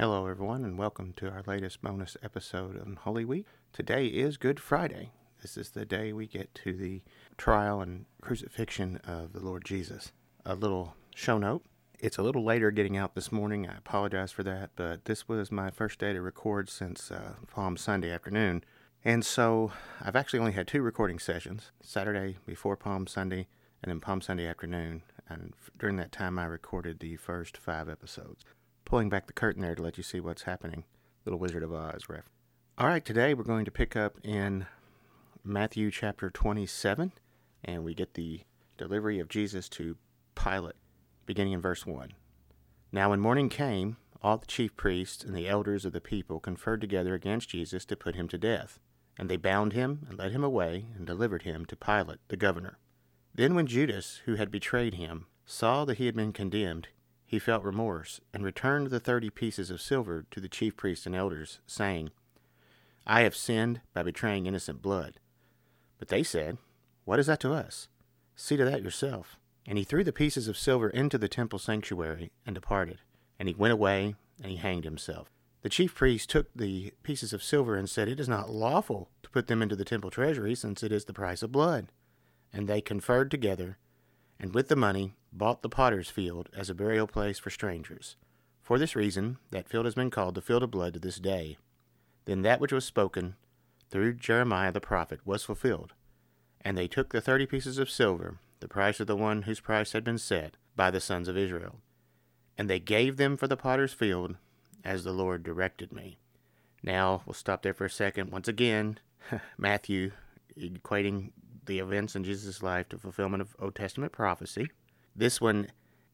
Hello, everyone, and welcome to our latest bonus episode of Holy Week. Today is Good Friday. This is the day we get to the trial and crucifixion of the Lord Jesus. A little show note. It's a little later getting out this morning. I apologize for that, but this was my first day to record since uh, Palm Sunday afternoon. And so I've actually only had two recording sessions Saturday before Palm Sunday and then Palm Sunday afternoon. And during that time, I recorded the first five episodes pulling back the curtain there to let you see what's happening. Little Wizard of Oz ref. All right, today we're going to pick up in Matthew chapter 27, and we get the delivery of Jesus to Pilate, beginning in verse 1. Now, when morning came, all the chief priests and the elders of the people conferred together against Jesus to put him to death. And they bound him and led him away and delivered him to Pilate, the governor. Then, when Judas, who had betrayed him, saw that he had been condemned, he felt remorse, and returned the thirty pieces of silver to the chief priests and elders, saying, I have sinned by betraying innocent blood. But they said, What is that to us? See to that yourself. And he threw the pieces of silver into the temple sanctuary, and departed. And he went away, and he hanged himself. The chief priests took the pieces of silver and said, It is not lawful to put them into the temple treasury, since it is the price of blood. And they conferred together, and with the money bought the potter's field as a burial place for strangers. For this reason, that field has been called the field of blood to this day. Then that which was spoken through Jeremiah the prophet was fulfilled. And they took the thirty pieces of silver, the price of the one whose price had been set by the sons of Israel. And they gave them for the potter's field, as the Lord directed me. Now, we'll stop there for a second. Once again, Matthew equating the events in Jesus' life to fulfillment of Old Testament prophecy. This one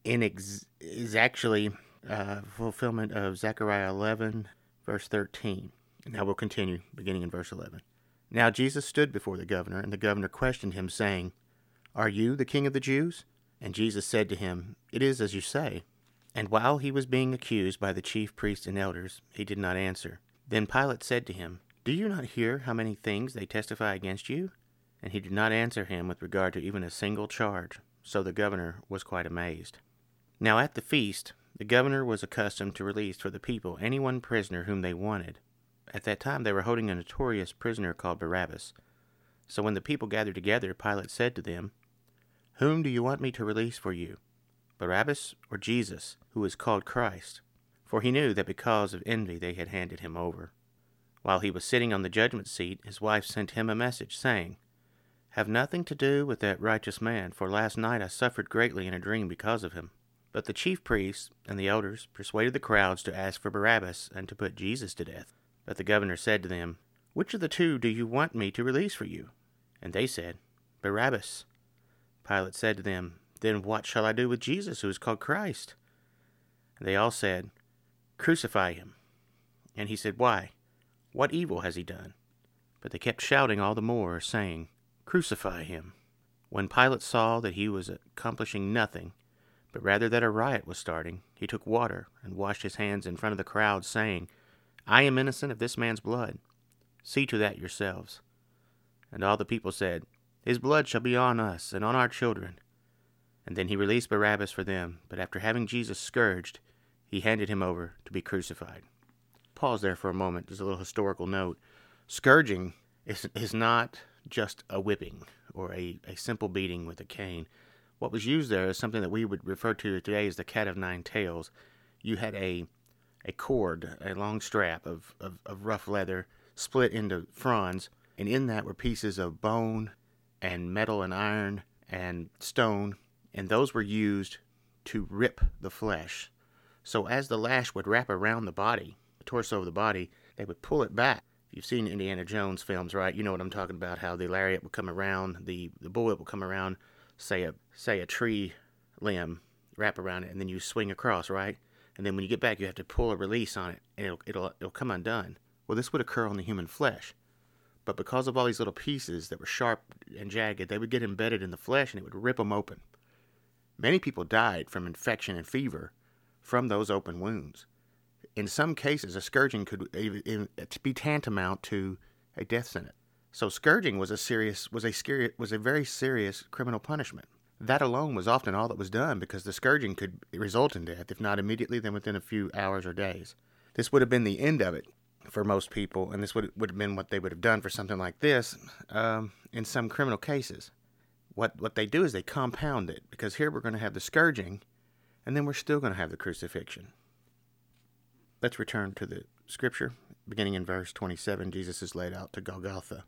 in ex- is actually uh, fulfillment of Zechariah 11, verse 13. Now we'll continue, beginning in verse 11. Now Jesus stood before the governor, and the governor questioned him, saying, Are you the king of the Jews? And Jesus said to him, It is as you say. And while he was being accused by the chief priests and elders, he did not answer. Then Pilate said to him, Do you not hear how many things they testify against you? And he did not answer him with regard to even a single charge so the governor was quite amazed. Now at the feast, the governor was accustomed to release for the people any one prisoner whom they wanted. At that time they were holding a notorious prisoner called Barabbas. So when the people gathered together, Pilate said to them, Whom do you want me to release for you, Barabbas or Jesus, who is called Christ? For he knew that because of envy they had handed him over. While he was sitting on the judgment seat, his wife sent him a message, saying, have nothing to do with that righteous man, for last night I suffered greatly in a dream because of him. But the chief priests and the elders persuaded the crowds to ask for Barabbas and to put Jesus to death. But the governor said to them, Which of the two do you want me to release for you? And they said, Barabbas. Pilate said to them, Then what shall I do with Jesus, who is called Christ? And they all said, Crucify him. And he said, Why? What evil has he done? But they kept shouting all the more, saying, Crucify him. When Pilate saw that he was accomplishing nothing, but rather that a riot was starting, he took water and washed his hands in front of the crowd, saying, I am innocent of this man's blood. See to that yourselves. And all the people said, His blood shall be on us and on our children. And then he released Barabbas for them, but after having Jesus scourged, he handed him over to be crucified. Pause there for a moment, just a little historical note. Scourging is, is not just a whipping or a, a simple beating with a cane. What was used there is something that we would refer to today as the cat of nine tails. You had a a cord, a long strap of, of, of rough leather split into fronds, and in that were pieces of bone and metal and iron and stone, and those were used to rip the flesh. So as the lash would wrap around the body, the torso of the body, they would pull it back you've seen Indiana Jones films, right? You know what I'm talking about. How the lariat will come around, the the bullet will come around, say a say a tree limb, wrap around it, and then you swing across, right? And then when you get back, you have to pull a release on it, and it'll it'll it'll come undone. Well, this would occur on the human flesh, but because of all these little pieces that were sharp and jagged, they would get embedded in the flesh, and it would rip them open. Many people died from infection and fever from those open wounds in some cases, a scourging could be tantamount to a death sentence. So scourging was a serious was a scary, was a very serious criminal punishment. That alone was often all that was done because the scourging could result in death, if not immediately, then within a few hours or days. This would have been the end of it for most people, and this would would have been what they would have done for something like this um, in some criminal cases. What what they do is they compound it because here we're going to have the scourging, and then we're still going to have the crucifixion. Let's return to the scripture, beginning in verse 27. Jesus is led out to Golgotha.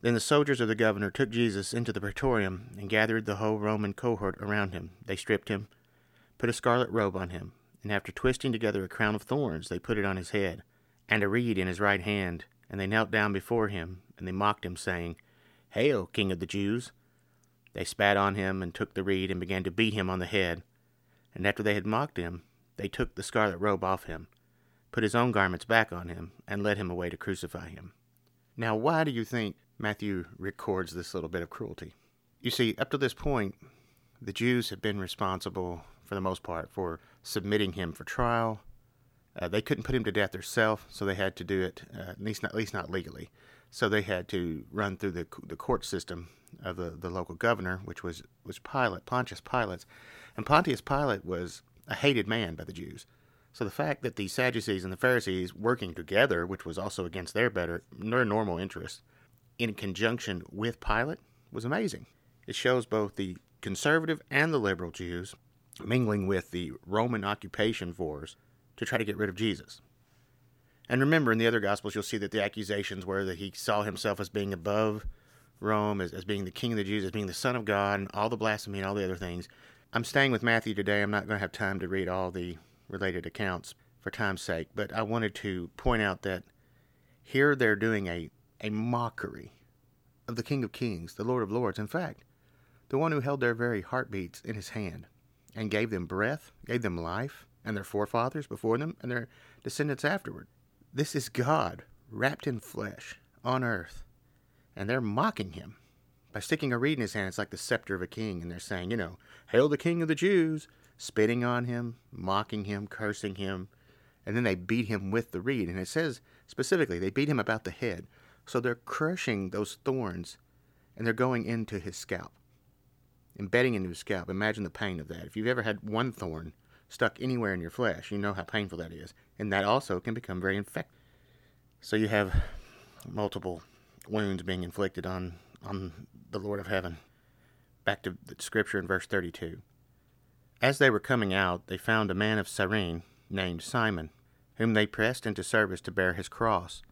Then the soldiers of the governor took Jesus into the praetorium and gathered the whole Roman cohort around him. They stripped him, put a scarlet robe on him, and after twisting together a crown of thorns, they put it on his head, and a reed in his right hand. And they knelt down before him, and they mocked him, saying, Hail, King of the Jews! They spat on him, and took the reed, and began to beat him on the head. And after they had mocked him, they took the scarlet robe off him, put his own garments back on him, and led him away to crucify him. Now, why do you think Matthew records this little bit of cruelty? You see, up to this point, the Jews have been responsible, for the most part, for submitting him for trial. Uh, they couldn't put him to death themselves, so they had to do it uh, at least not at least not legally. So they had to run through the the court system of the, the local governor, which was was Pilate, Pontius Pilate, and Pontius Pilate was a hated man by the Jews. So the fact that the Sadducees and the Pharisees working together, which was also against their better their normal interests, in conjunction with Pilate, was amazing. It shows both the conservative and the liberal Jews mingling with the Roman occupation force to try to get rid of Jesus. And remember, in the other Gospels, you'll see that the accusations were that he saw himself as being above Rome, as, as being the king of the Jews, as being the Son of God, and all the blasphemy and all the other things. I'm staying with Matthew today. I'm not going to have time to read all the related accounts for time's sake, but I wanted to point out that here they're doing a, a mockery of the King of Kings, the Lord of Lords. In fact, the one who held their very heartbeats in his hand and gave them breath, gave them life, and their forefathers before them, and their descendants afterward. This is God wrapped in flesh on earth, and they're mocking him by sticking a reed in his hand. It's like the scepter of a king, and they're saying, you know, Hail the King of the Jews! Spitting on him, mocking him, cursing him, and then they beat him with the reed. And it says specifically, they beat him about the head. So they're crushing those thorns and they're going into his scalp, embedding into his scalp. Imagine the pain of that. If you've ever had one thorn stuck anywhere in your flesh, you know how painful that is. And that also can become very infected. So you have multiple wounds being inflicted on, on the Lord of heaven. Back to the scripture in verse 32. As they were coming out, they found a man of Cyrene named Simon, whom they pressed into service to bear his cross.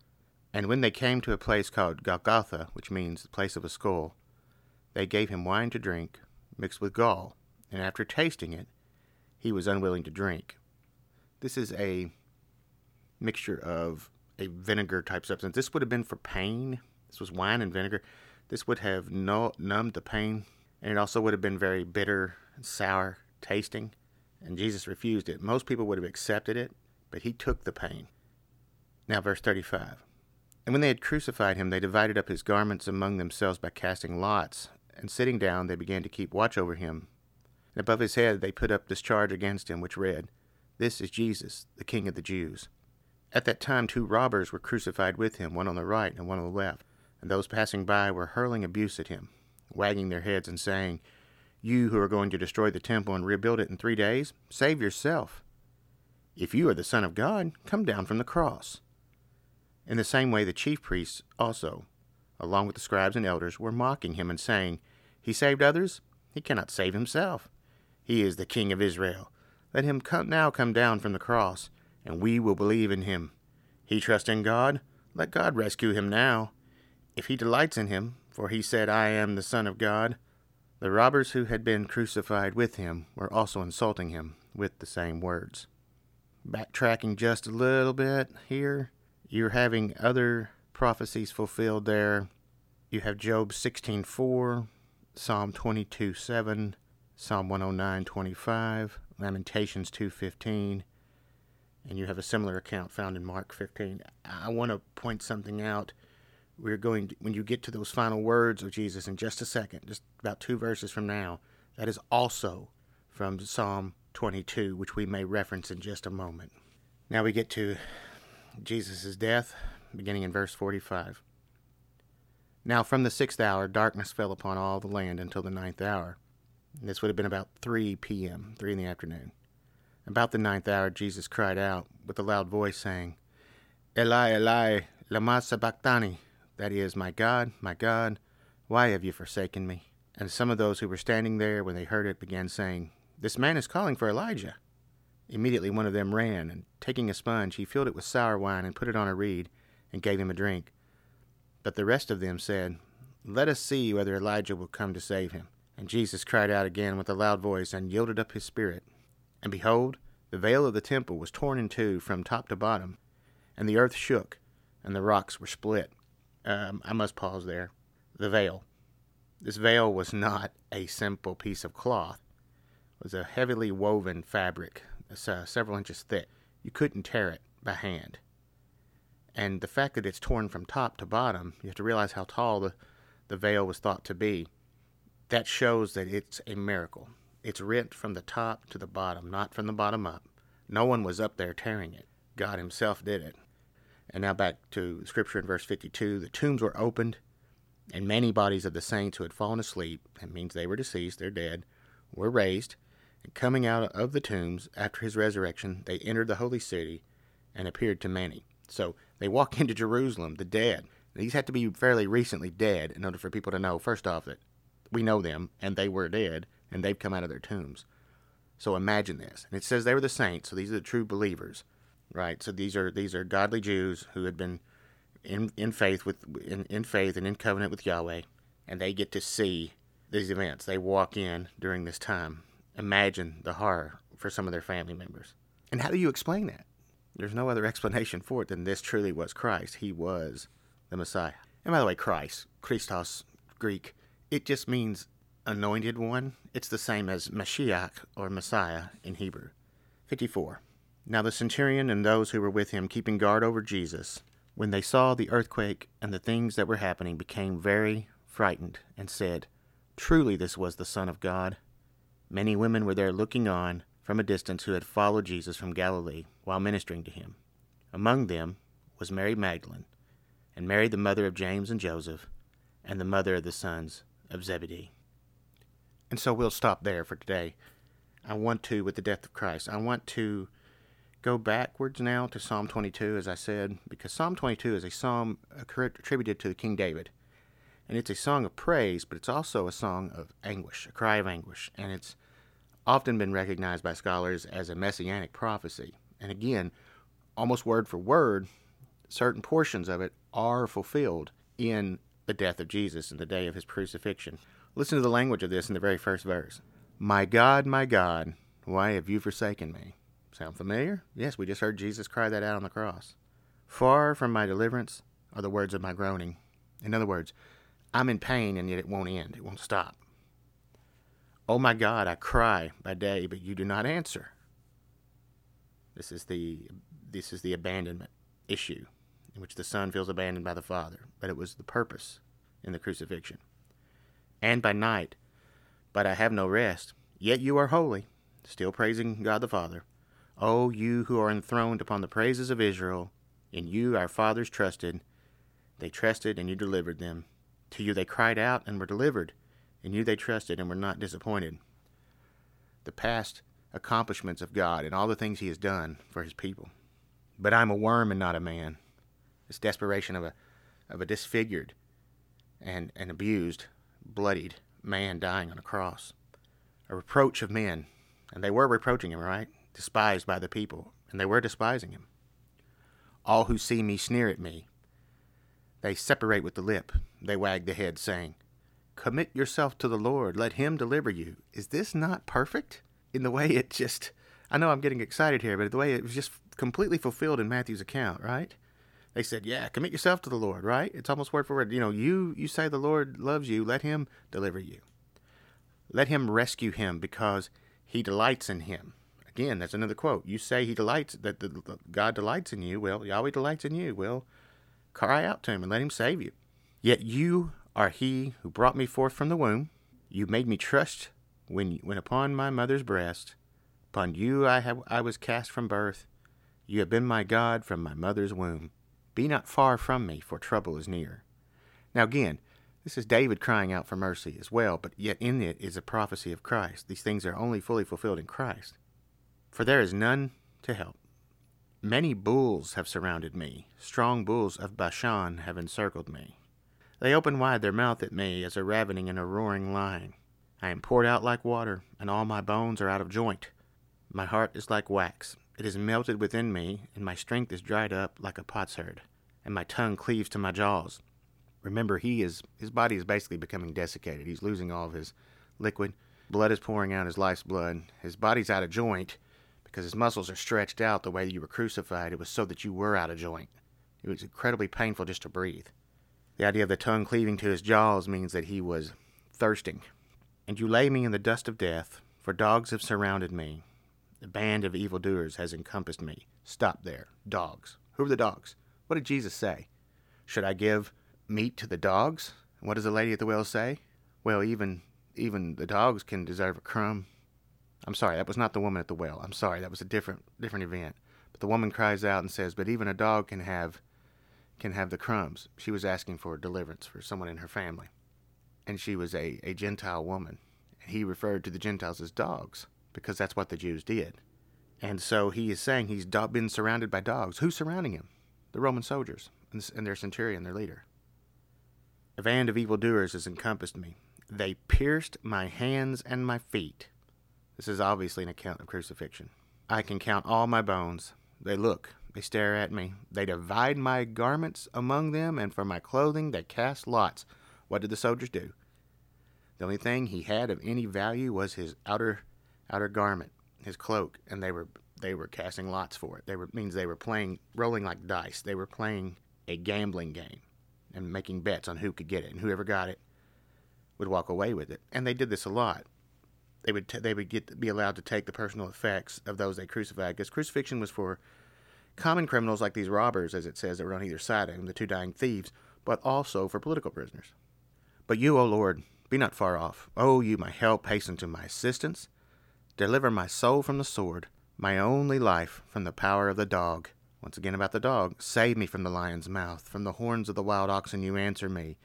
And when they came to a place called Golgotha, which means the place of a skull, they gave him wine to drink, mixed with gall, and after tasting it, he was unwilling to drink. This is a mixture of a vinegar type substance. This would have been for pain. This was wine and vinegar. This would have numbed the pain, and it also would have been very bitter and sour tasting, and Jesus refused it. Most people would have accepted it, but he took the pain. Now, verse 35. And when they had crucified him, they divided up his garments among themselves by casting lots, and sitting down, they began to keep watch over him. And above his head they put up this charge against him, which read, This is Jesus, the King of the Jews. At that time, two robbers were crucified with him, one on the right and one on the left. And those passing by were hurling abuse at him, wagging their heads and saying, you who are going to destroy the temple and rebuild it in three days, save yourself. If you are the Son of God, come down from the cross. In the same way, the chief priests also, along with the scribes and elders, were mocking him and saying, He saved others, he cannot save himself. He is the King of Israel. Let him come now come down from the cross, and we will believe in him. He trusts in God, let God rescue him now. If he delights in him, for he said, I am the Son of God, the robbers who had been crucified with him were also insulting him with the same words. Backtracking just a little bit here, you're having other prophecies fulfilled there. You have Job 16:4, Psalm 22:7, Psalm 109:25, Lamentations 2:15, and you have a similar account found in Mark 15. I want to point something out we're going to, when you get to those final words of Jesus in just a second, just about two verses from now, that is also from Psalm 22, which we may reference in just a moment. Now we get to Jesus' death, beginning in verse 45. Now from the sixth hour, darkness fell upon all the land until the ninth hour. And this would have been about 3 p.m., 3 in the afternoon. About the ninth hour, Jesus cried out with a loud voice, saying, Eli, Eli, lama sabachthani, that is, My God, my God, why have you forsaken me? And some of those who were standing there, when they heard it, began saying, This man is calling for Elijah. Immediately one of them ran, and taking a sponge, he filled it with sour wine and put it on a reed, and gave him a drink. But the rest of them said, Let us see whether Elijah will come to save him. And Jesus cried out again with a loud voice, and yielded up his spirit. And behold, the veil of the temple was torn in two from top to bottom, and the earth shook, and the rocks were split. Um, I must pause there. The veil. This veil was not a simple piece of cloth. It was a heavily woven fabric, uh, several inches thick. You couldn't tear it by hand. And the fact that it's torn from top to bottom, you have to realize how tall the, the veil was thought to be. That shows that it's a miracle. It's rent from the top to the bottom, not from the bottom up. No one was up there tearing it. God Himself did it. And now back to Scripture in verse 52 the tombs were opened, and many bodies of the saints who had fallen asleep, that means they were deceased, they're dead, were raised. And coming out of the tombs after his resurrection, they entered the holy city and appeared to many. So they walk into Jerusalem, the dead. These had to be fairly recently dead in order for people to know, first off, that we know them and they were dead and they've come out of their tombs. So imagine this. And it says they were the saints, so these are the true believers, right? So these are these are godly Jews who had been in in faith with in, in faith and in covenant with Yahweh, and they get to see these events. They walk in during this time. Imagine the horror for some of their family members. And how do you explain that? There's no other explanation for it than this truly was Christ. He was the Messiah. And by the way, Christ, Christos, Greek, it just means anointed one. It's the same as Mashiach or Messiah in Hebrew. 54. Now the centurion and those who were with him keeping guard over Jesus, when they saw the earthquake and the things that were happening, became very frightened and said, Truly this was the Son of God. Many women were there looking on from a distance who had followed Jesus from Galilee while ministering to him. Among them was Mary Magdalene, and Mary the mother of James and Joseph, and the mother of the sons of Zebedee. And so we'll stop there for today. I want to, with the death of Christ, I want to go backwards now to Psalm 22, as I said, because Psalm 22 is a psalm attributed to King David. And it's a song of praise, but it's also a song of anguish, a cry of anguish. And it's often been recognized by scholars as a messianic prophecy. And again, almost word for word, certain portions of it are fulfilled in the death of Jesus and the day of his crucifixion. Listen to the language of this in the very first verse. My God, my God, why have you forsaken me? Sound familiar? Yes, we just heard Jesus cry that out on the cross. Far from my deliverance are the words of my groaning. In other words, I'm in pain and yet it won't end, it won't stop. Oh my God, I cry by day, but you do not answer. This is the this is the abandonment issue in which the son feels abandoned by the father, but it was the purpose in the crucifixion. And by night, but I have no rest. Yet you are holy, still praising God the Father. O you who are enthroned upon the praises of Israel, in you our fathers trusted. They trusted, and you delivered them. To you they cried out and were delivered. In you they trusted and were not disappointed. The past accomplishments of God and all the things He has done for His people. But I'm a worm and not a man. This desperation of a, of a disfigured and, and abused, bloodied man dying on a cross. A reproach of men. And they were reproaching him, right? Despised by the people, and they were despising him. All who see me sneer at me. They separate with the lip. They wag the head, saying, Commit yourself to the Lord. Let him deliver you. Is this not perfect? In the way it just. I know I'm getting excited here, but the way it was just completely fulfilled in Matthew's account, right? They said, "Yeah, commit yourself to the Lord." Right? It's almost word for word. You know, you you say the Lord loves you. Let Him deliver you. Let Him rescue him because He delights in him. Again, that's another quote. You say he delights that the, the, God delights in you. Well, Yahweh delights in you. Well, cry out to him and let him save you. Yet you are he who brought me forth from the womb. You made me trust when when upon my mother's breast. Upon you I have I was cast from birth. You have been my God from my mother's womb. Be not far from me, for trouble is near. Now again, this is David crying out for mercy as well, but yet in it is a prophecy of Christ. These things are only fully fulfilled in Christ. For there is none to help. Many bulls have surrounded me, strong bulls of Bashan have encircled me. They open wide their mouth at me as a ravening and a roaring lion. I am poured out like water, and all my bones are out of joint. My heart is like wax, it is melted within me, and my strength is dried up like a potsherd, and my tongue cleaves to my jaws. Remember, he is his body is basically becoming desiccated. He's losing all of his liquid. Blood is pouring out his life's blood. His body's out of joint, because his muscles are stretched out the way you were crucified. It was so that you were out of joint. It was incredibly painful just to breathe. The idea of the tongue cleaving to his jaws means that he was thirsting. And you lay me in the dust of death, for dogs have surrounded me. The band of evildoers has encompassed me. Stop there. Dogs. Who are the dogs? What did Jesus say? Should I give meat to the dogs? What does the lady at the well say? Well, even even the dogs can deserve a crumb. I'm sorry, that was not the woman at the well. I'm sorry, that was a different different event. But the woman cries out and says, "But even a dog can have can have the crumbs." She was asking for deliverance for someone in her family. And she was a, a Gentile woman. And he referred to the Gentiles as dogs because that's what the Jews did. And so he is saying he's been surrounded by dogs. Who's surrounding him? The Roman soldiers and their centurion, their leader. A band of evildoers has encompassed me. They pierced my hands and my feet. This is obviously an account of crucifixion. I can count all my bones. They look, they stare at me. They divide my garments among them, and for my clothing they cast lots. What did the soldiers do? The only thing he had of any value was his outer outer garment, his cloak, and they were they were casting lots for it. They were means they were playing rolling like dice. They were playing a gambling game and making bets on who could get it, and whoever got it would walk away with it. And they did this a lot they would t- they would get be allowed to take the personal effects of those they crucified because crucifixion was for common criminals like these robbers, as it says, that were on either side of him, the two dying thieves, but also for political prisoners. But you, O Lord, be not far off. O you, my help, hasten to my assistance. Deliver my soul from the sword, my only life from the power of the dog. Once again about the dog. Save me from the lion's mouth, from the horns of the wild oxen you answer me.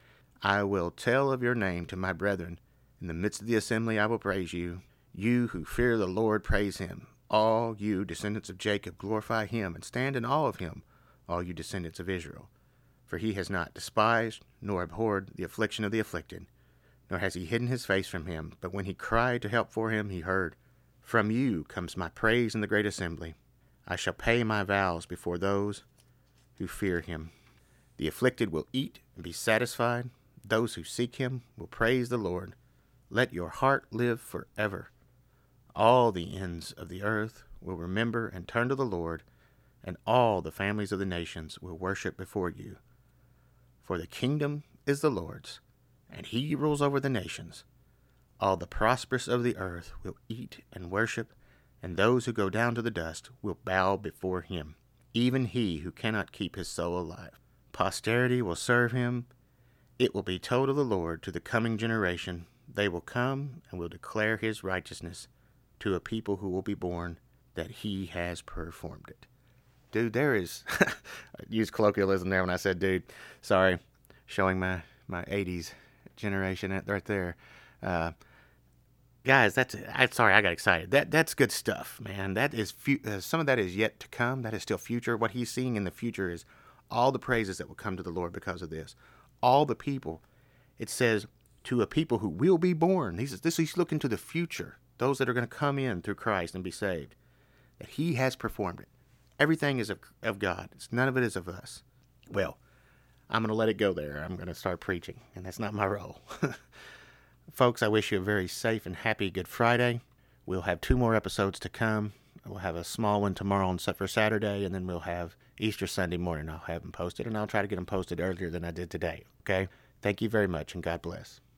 I will tell of your name to my brethren in the midst of the assembly I will praise you. You who fear the Lord, praise him. All you descendants of Jacob, glorify him, and stand in awe of him, all you descendants of Israel. For he has not despised nor abhorred the affliction of the afflicted, nor has he hidden his face from him. But when he cried to help for him, he heard. From you comes my praise in the great assembly. I shall pay my vows before those who fear him. The afflicted will eat and be satisfied. Those who seek him will praise the Lord. Let your heart live forever. All the ends of the earth will remember and turn to the Lord, and all the families of the nations will worship before you. For the kingdom is the Lord's, and he rules over the nations. All the prosperous of the earth will eat and worship, and those who go down to the dust will bow before him, even he who cannot keep his soul alive. Posterity will serve him. It will be told of the Lord to the coming generation they will come and will declare his righteousness to a people who will be born that he has performed it. Dude, there is I used colloquialism there when I said dude. Sorry, showing my my 80s generation right there. Uh, guys, that's I sorry I got excited. That that's good stuff, man. That is fu- uh, some of that is yet to come. That is still future. What he's seeing in the future is all the praises that will come to the Lord because of this. All the people. It says to a people who will be born. He's, this, he's looking to the future, those that are going to come in through Christ and be saved. That he has performed it. Everything is of, of God. It's, none of it is of us. Well, I'm going to let it go there. I'm going to start preaching, and that's not my role. Folks, I wish you a very safe and happy Good Friday. We'll have two more episodes to come. We'll have a small one tomorrow on set for Saturday, and then we'll have Easter Sunday morning. I'll have them posted, and I'll try to get them posted earlier than I did today. Okay? Thank you very much, and God bless.